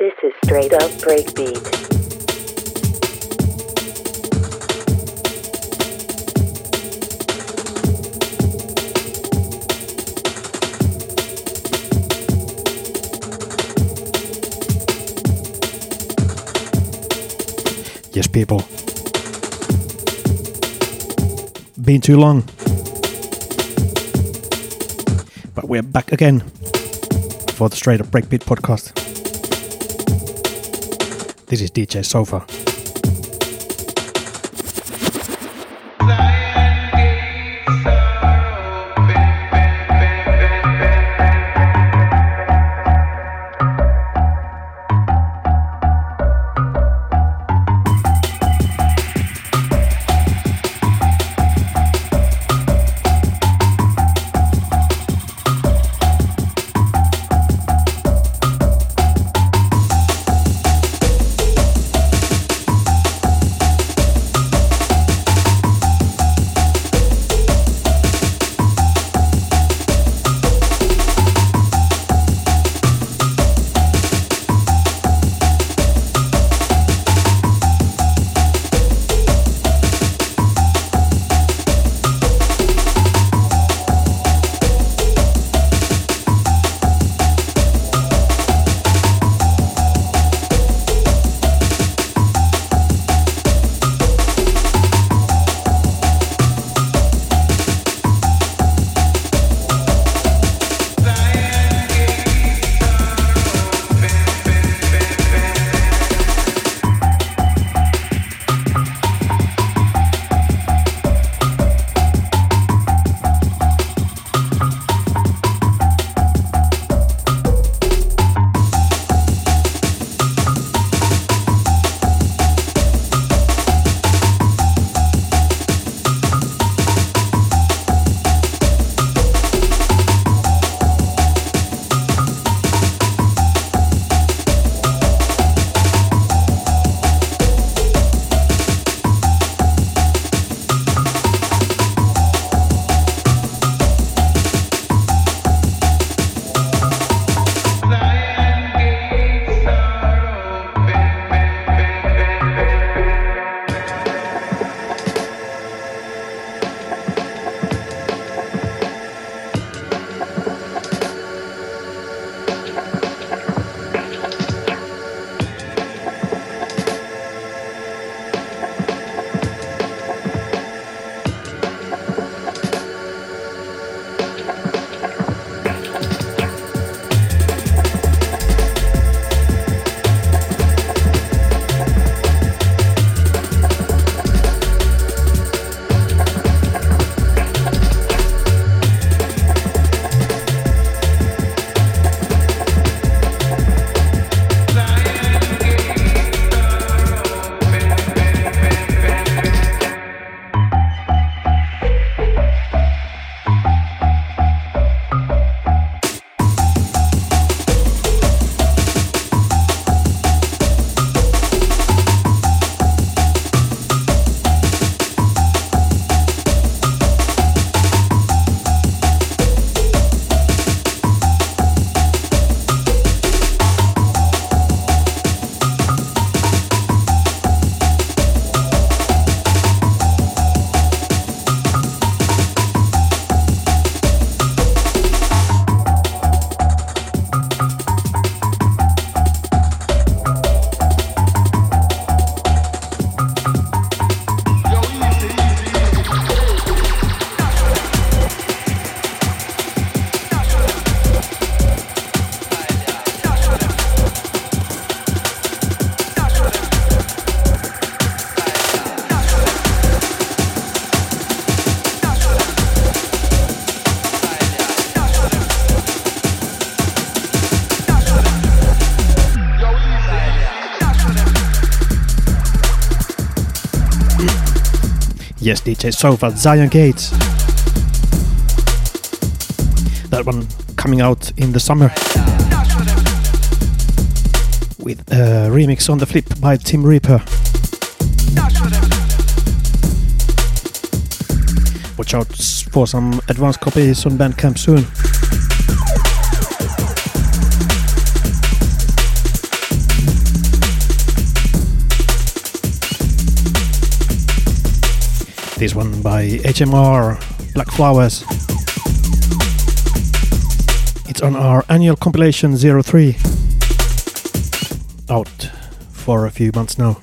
This is straight up breakbeat. Yes, people. Been too long. But we're back again for the Straight Up Breakbeat podcast. This is DJ Sofa. Yes, DJ Sofa, Zion Gates. That one coming out in the summer. With a remix on the flip by Tim Reaper. Watch out for some advanced copies on Bandcamp soon. This one by HMR Black Flowers. It's on our annual compilation 03. Out for a few months now.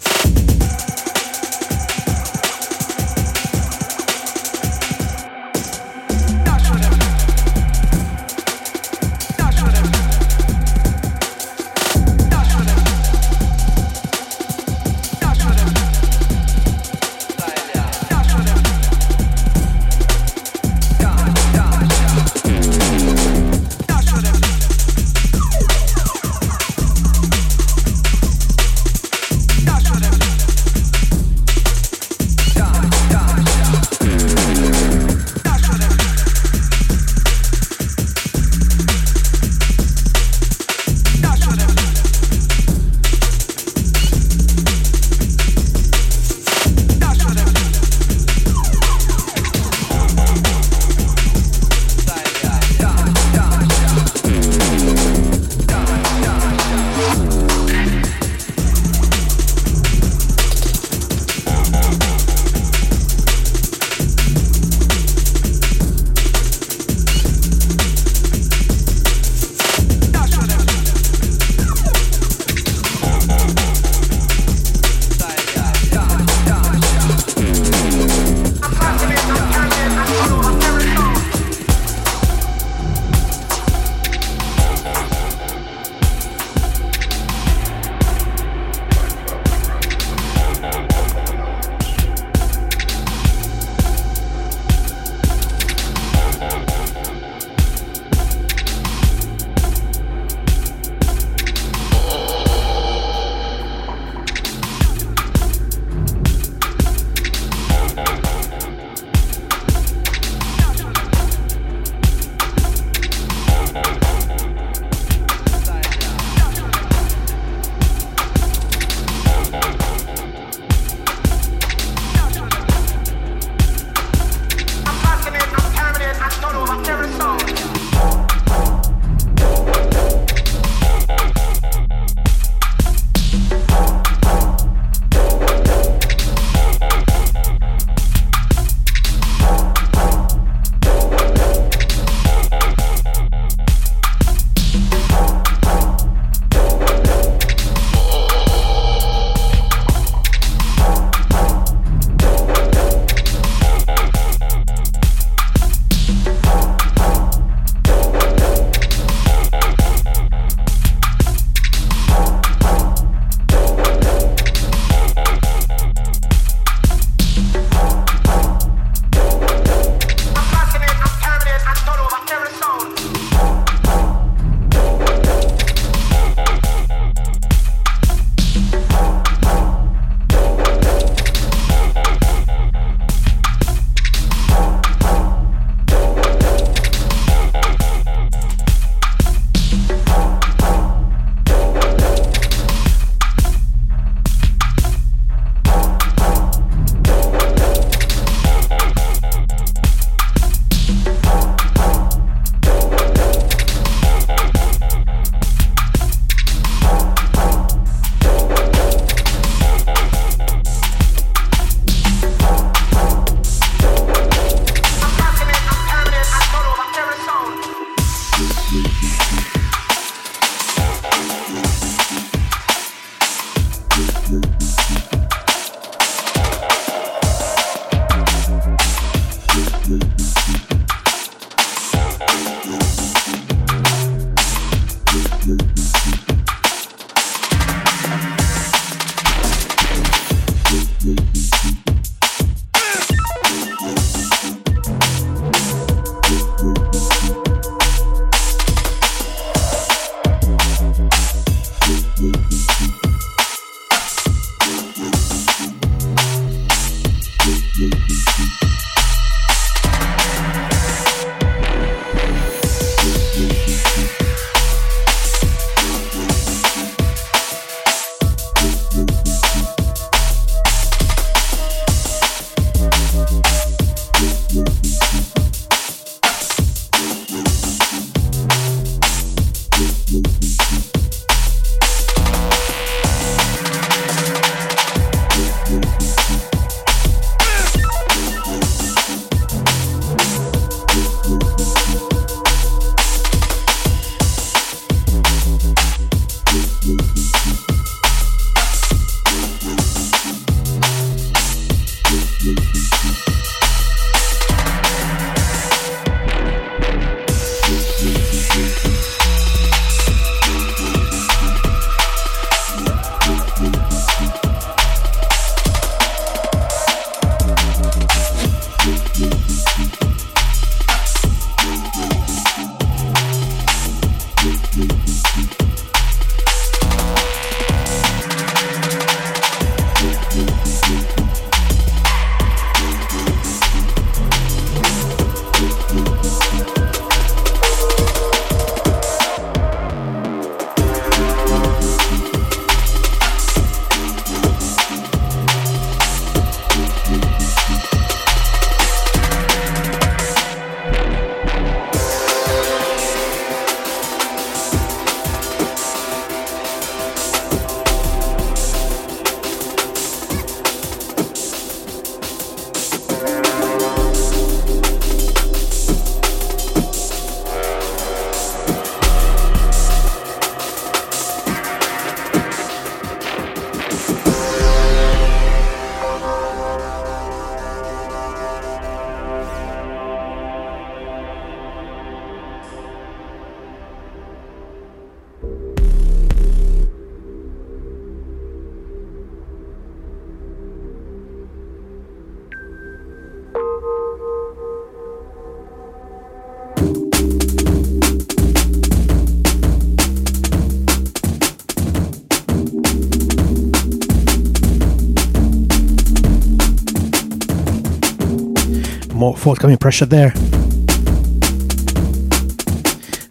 More forthcoming pressure there.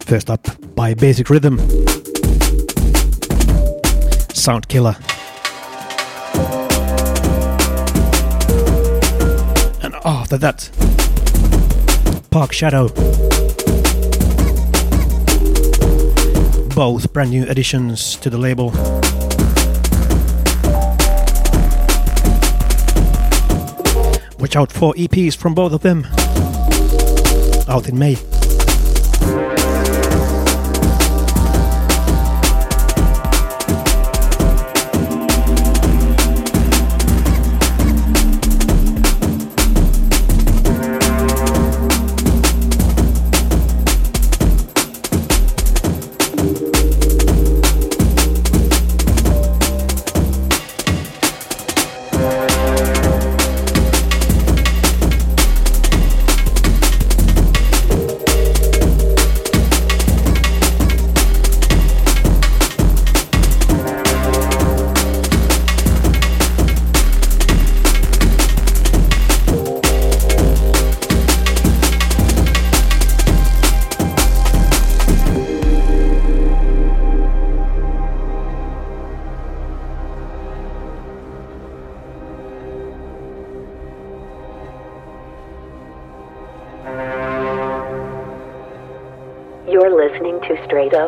First up by Basic Rhythm, Sound Killa. And after that, Park Shadow. Both brand new additions to the label. Out four EPs from both of them. Out in May.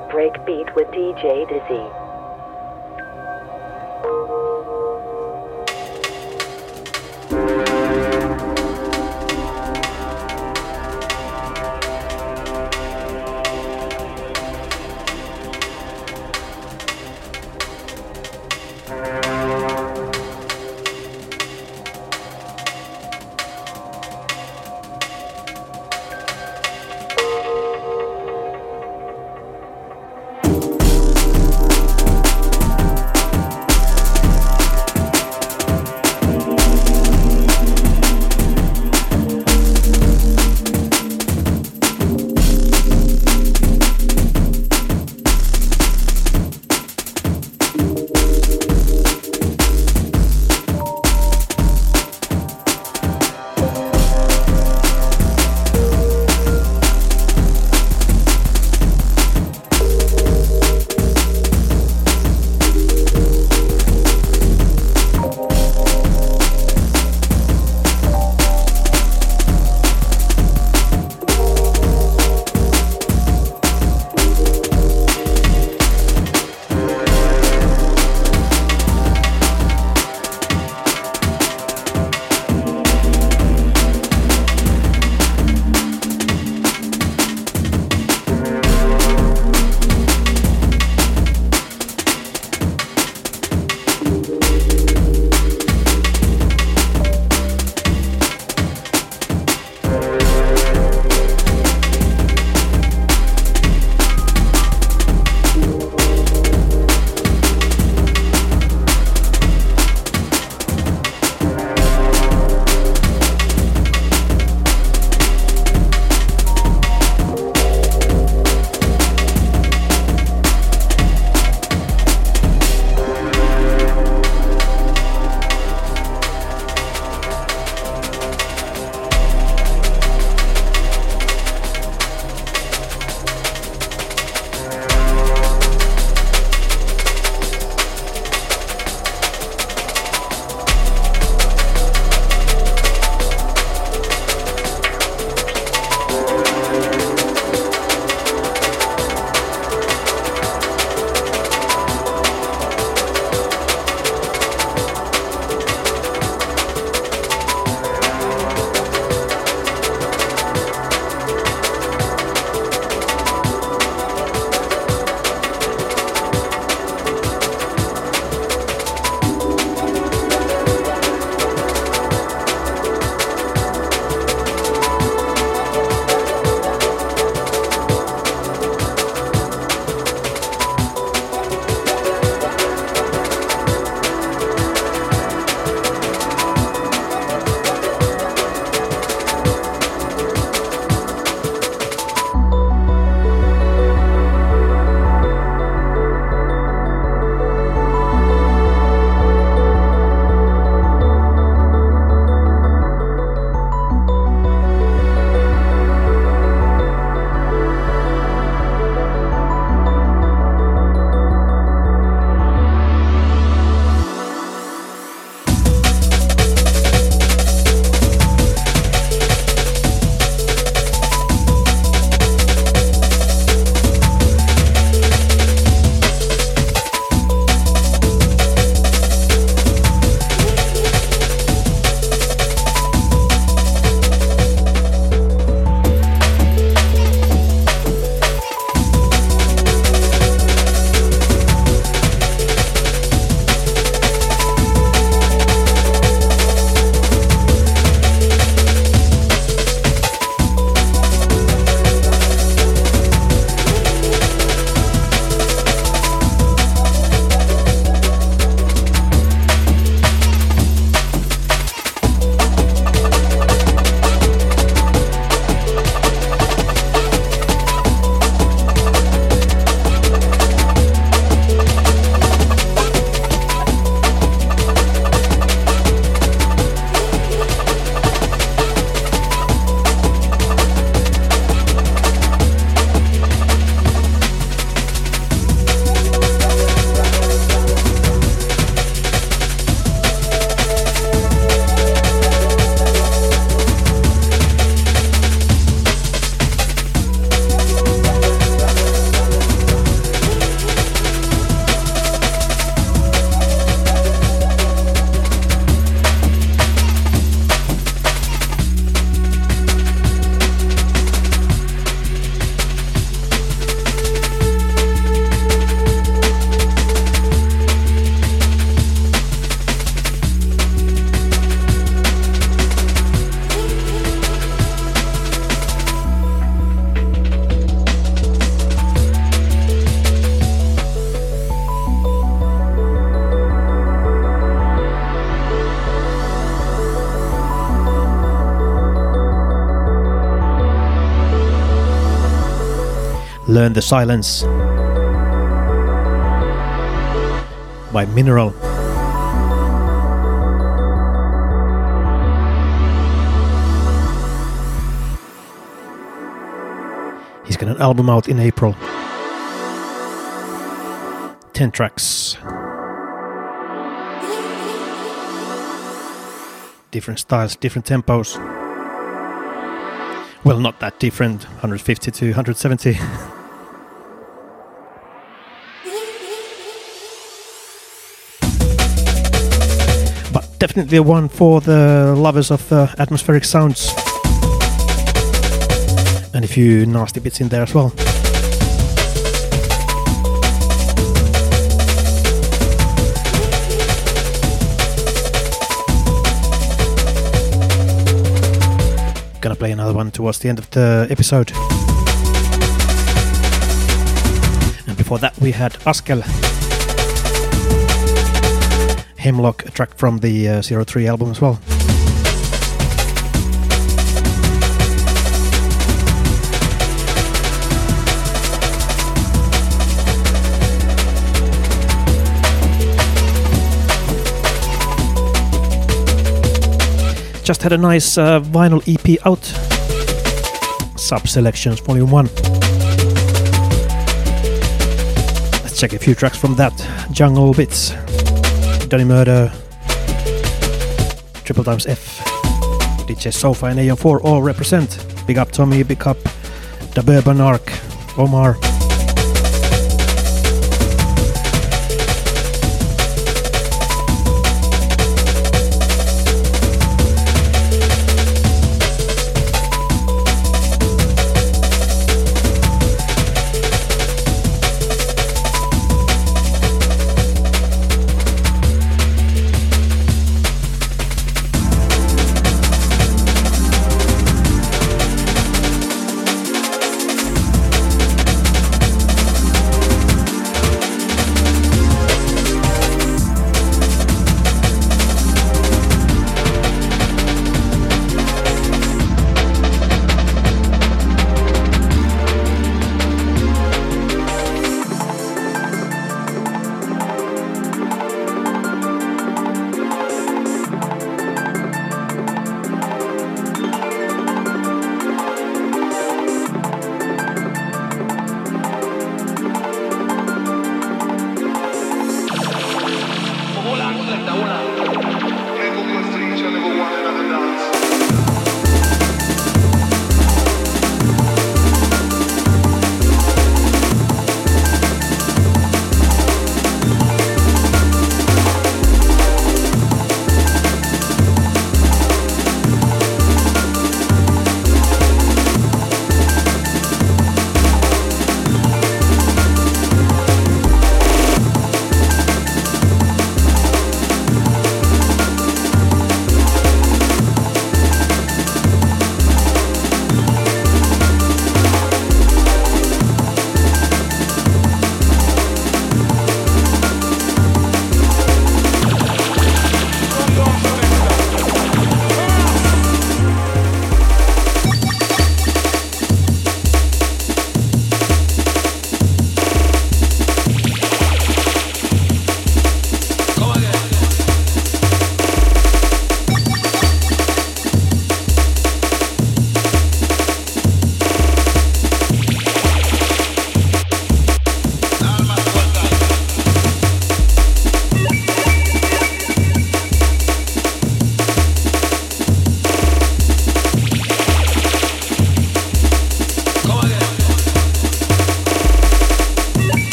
Breakbeat with DJ Dizzy. Learn the Silence by Mineral. He's got an album out in April. 10 tracks. Different styles, different tempos. Well, not that different, 150 to 170. definitely a one for the lovers of uh, atmospheric sounds. And a few nasty bits in there as well. Gonna play another one towards the end of the episode. And before that, we had Askel. Hemlock, a track from the uh, 03 album as well. Just had a nice uh, vinyl EP out. Sub Selections Volume 1. Let's check a few tracks from that. Jungle Bits, Donnie Murdo, Triple Times F, DJ Sofa and Aeon Four all represent. Big up Tommy, big up The Bourbon Arc, Omar.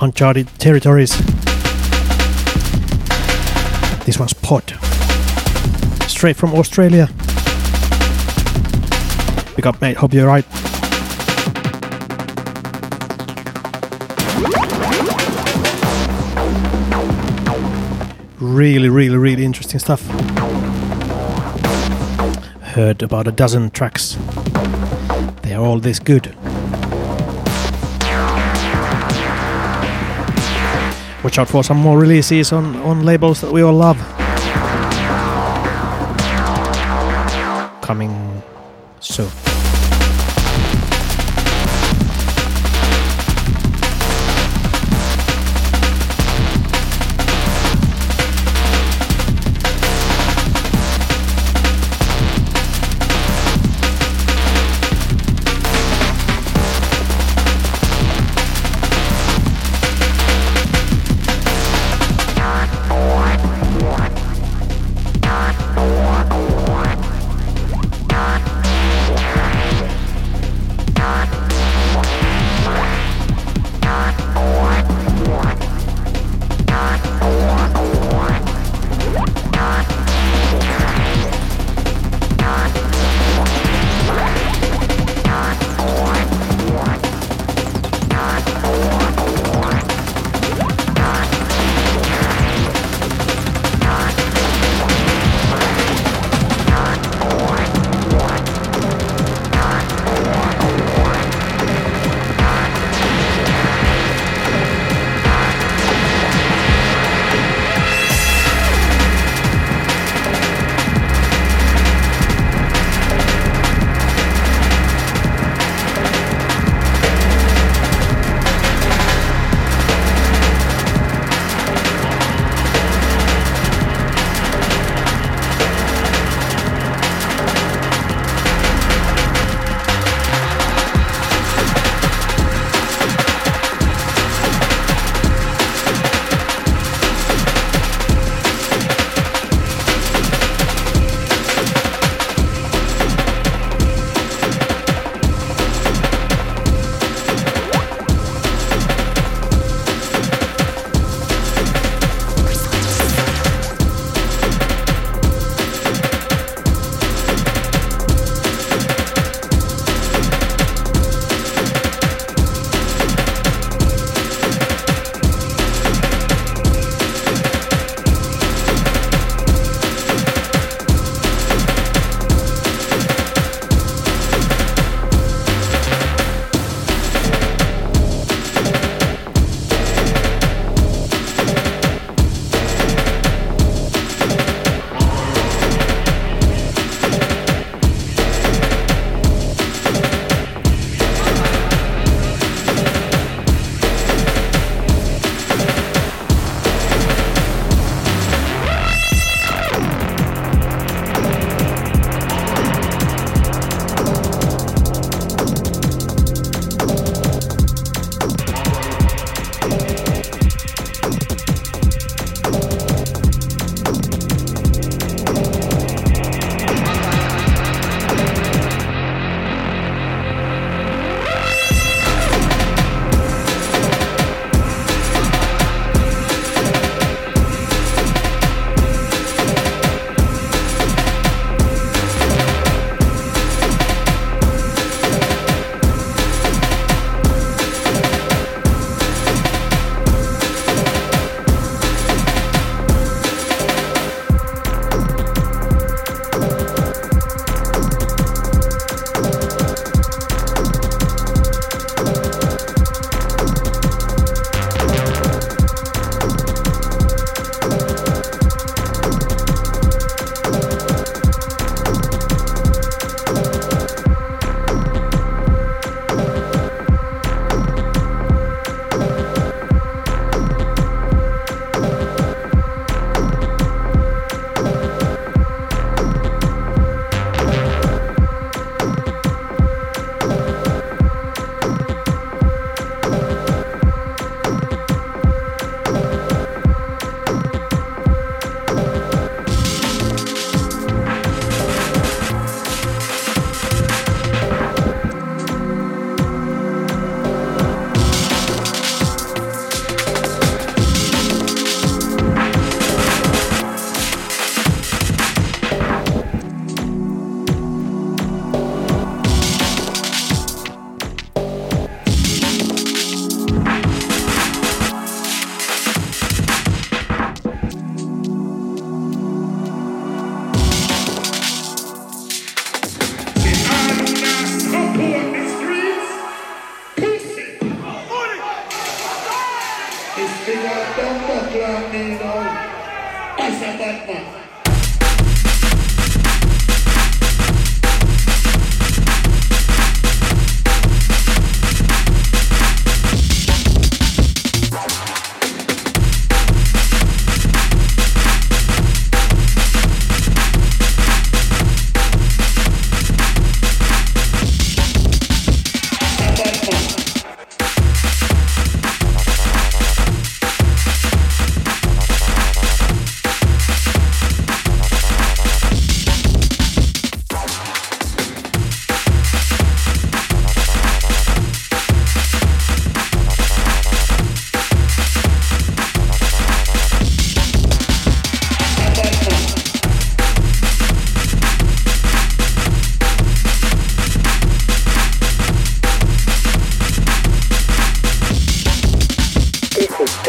Uncharted territories. This one's Pod. Straight from Australia. Big up, mate. Hope you're right. Really, really, really interesting stuff. Heard about a dozen tracks. They are all this good. Watch out for some more releases on, on labels that we all love. Coming soon.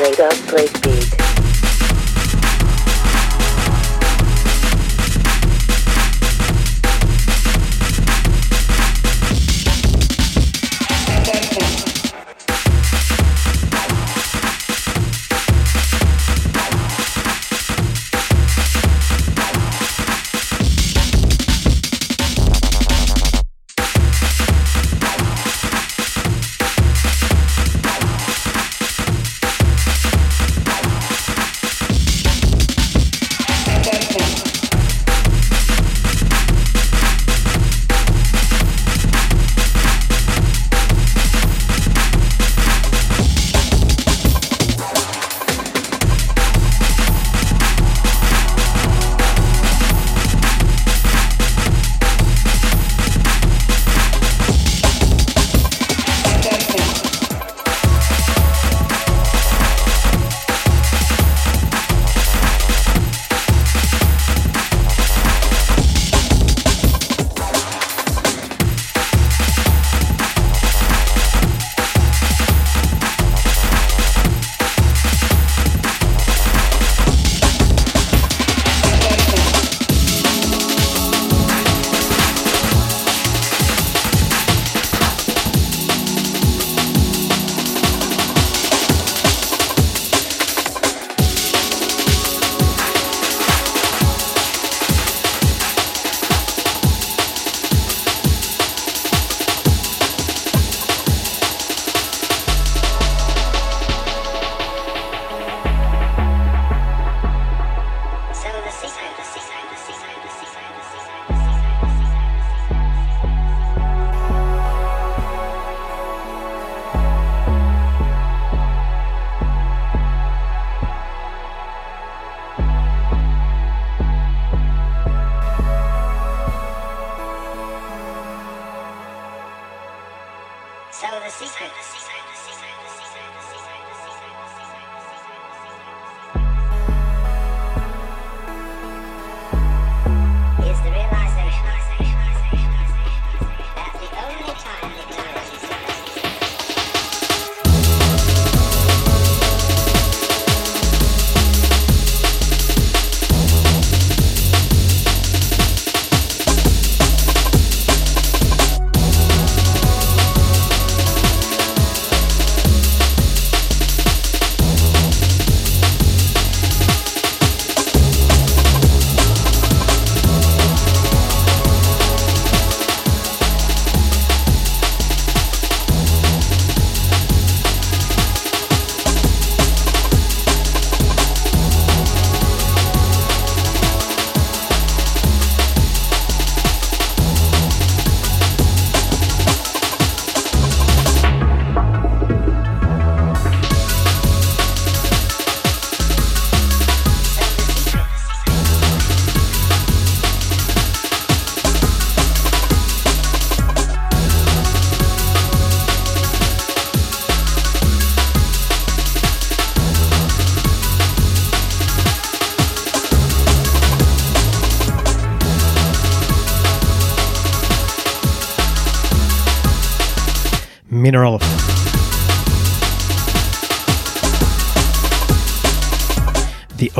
Mineral.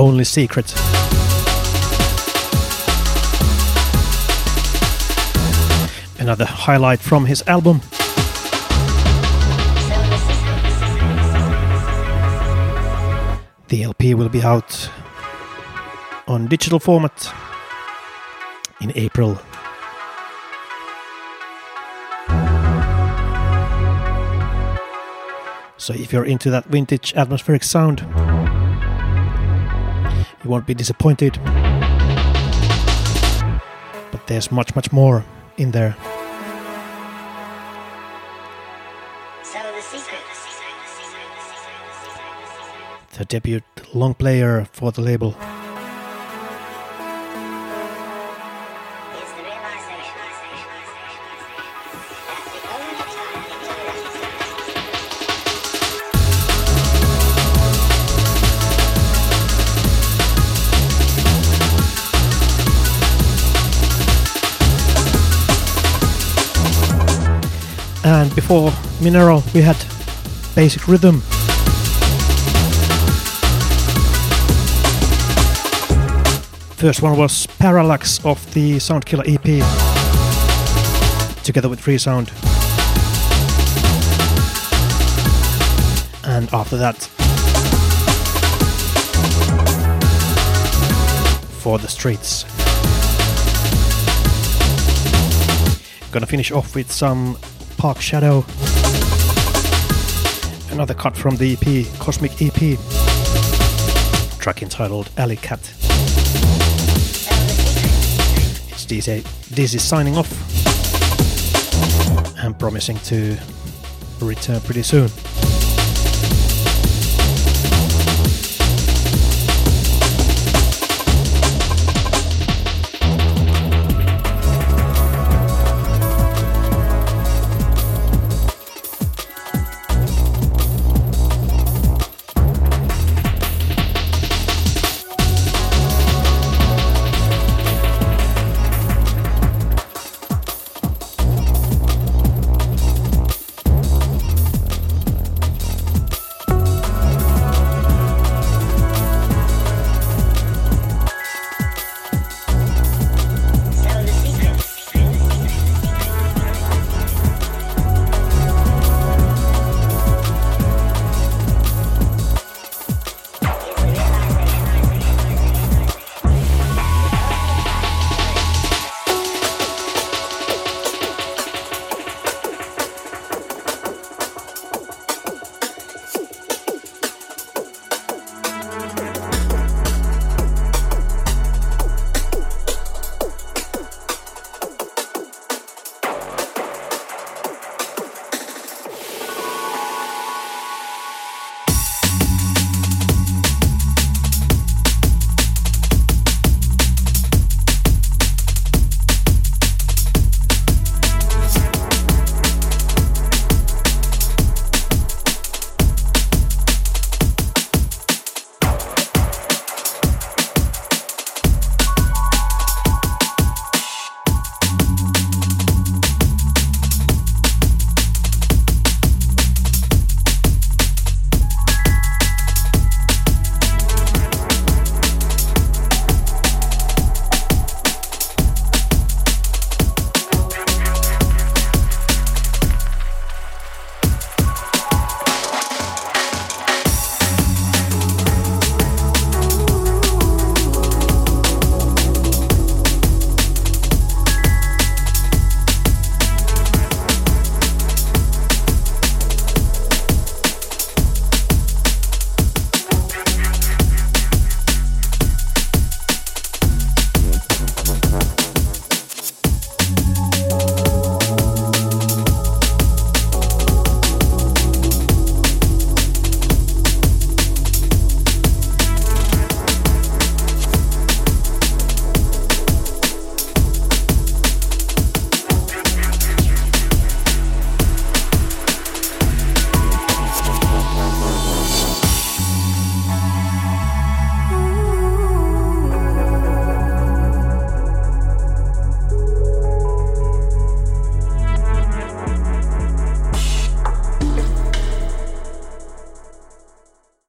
Only Secret. Another highlight from his album. The LP will be out on digital format in April. So if you're into that vintage atmospheric sound, you won't be disappointed. But there's much, much more in there. The debut long player for the label. Before Mineral, we had Basic Rhythm. First one was Parallax of the Sound Killa EP, together with Resound. And after that, For the Streets. Gonna finish off with some Park Shadow. Another cut from the EP, Cosmic EP. Track entitled Alley Cat. It's DJ Dizzy signing off and promising to return pretty soon.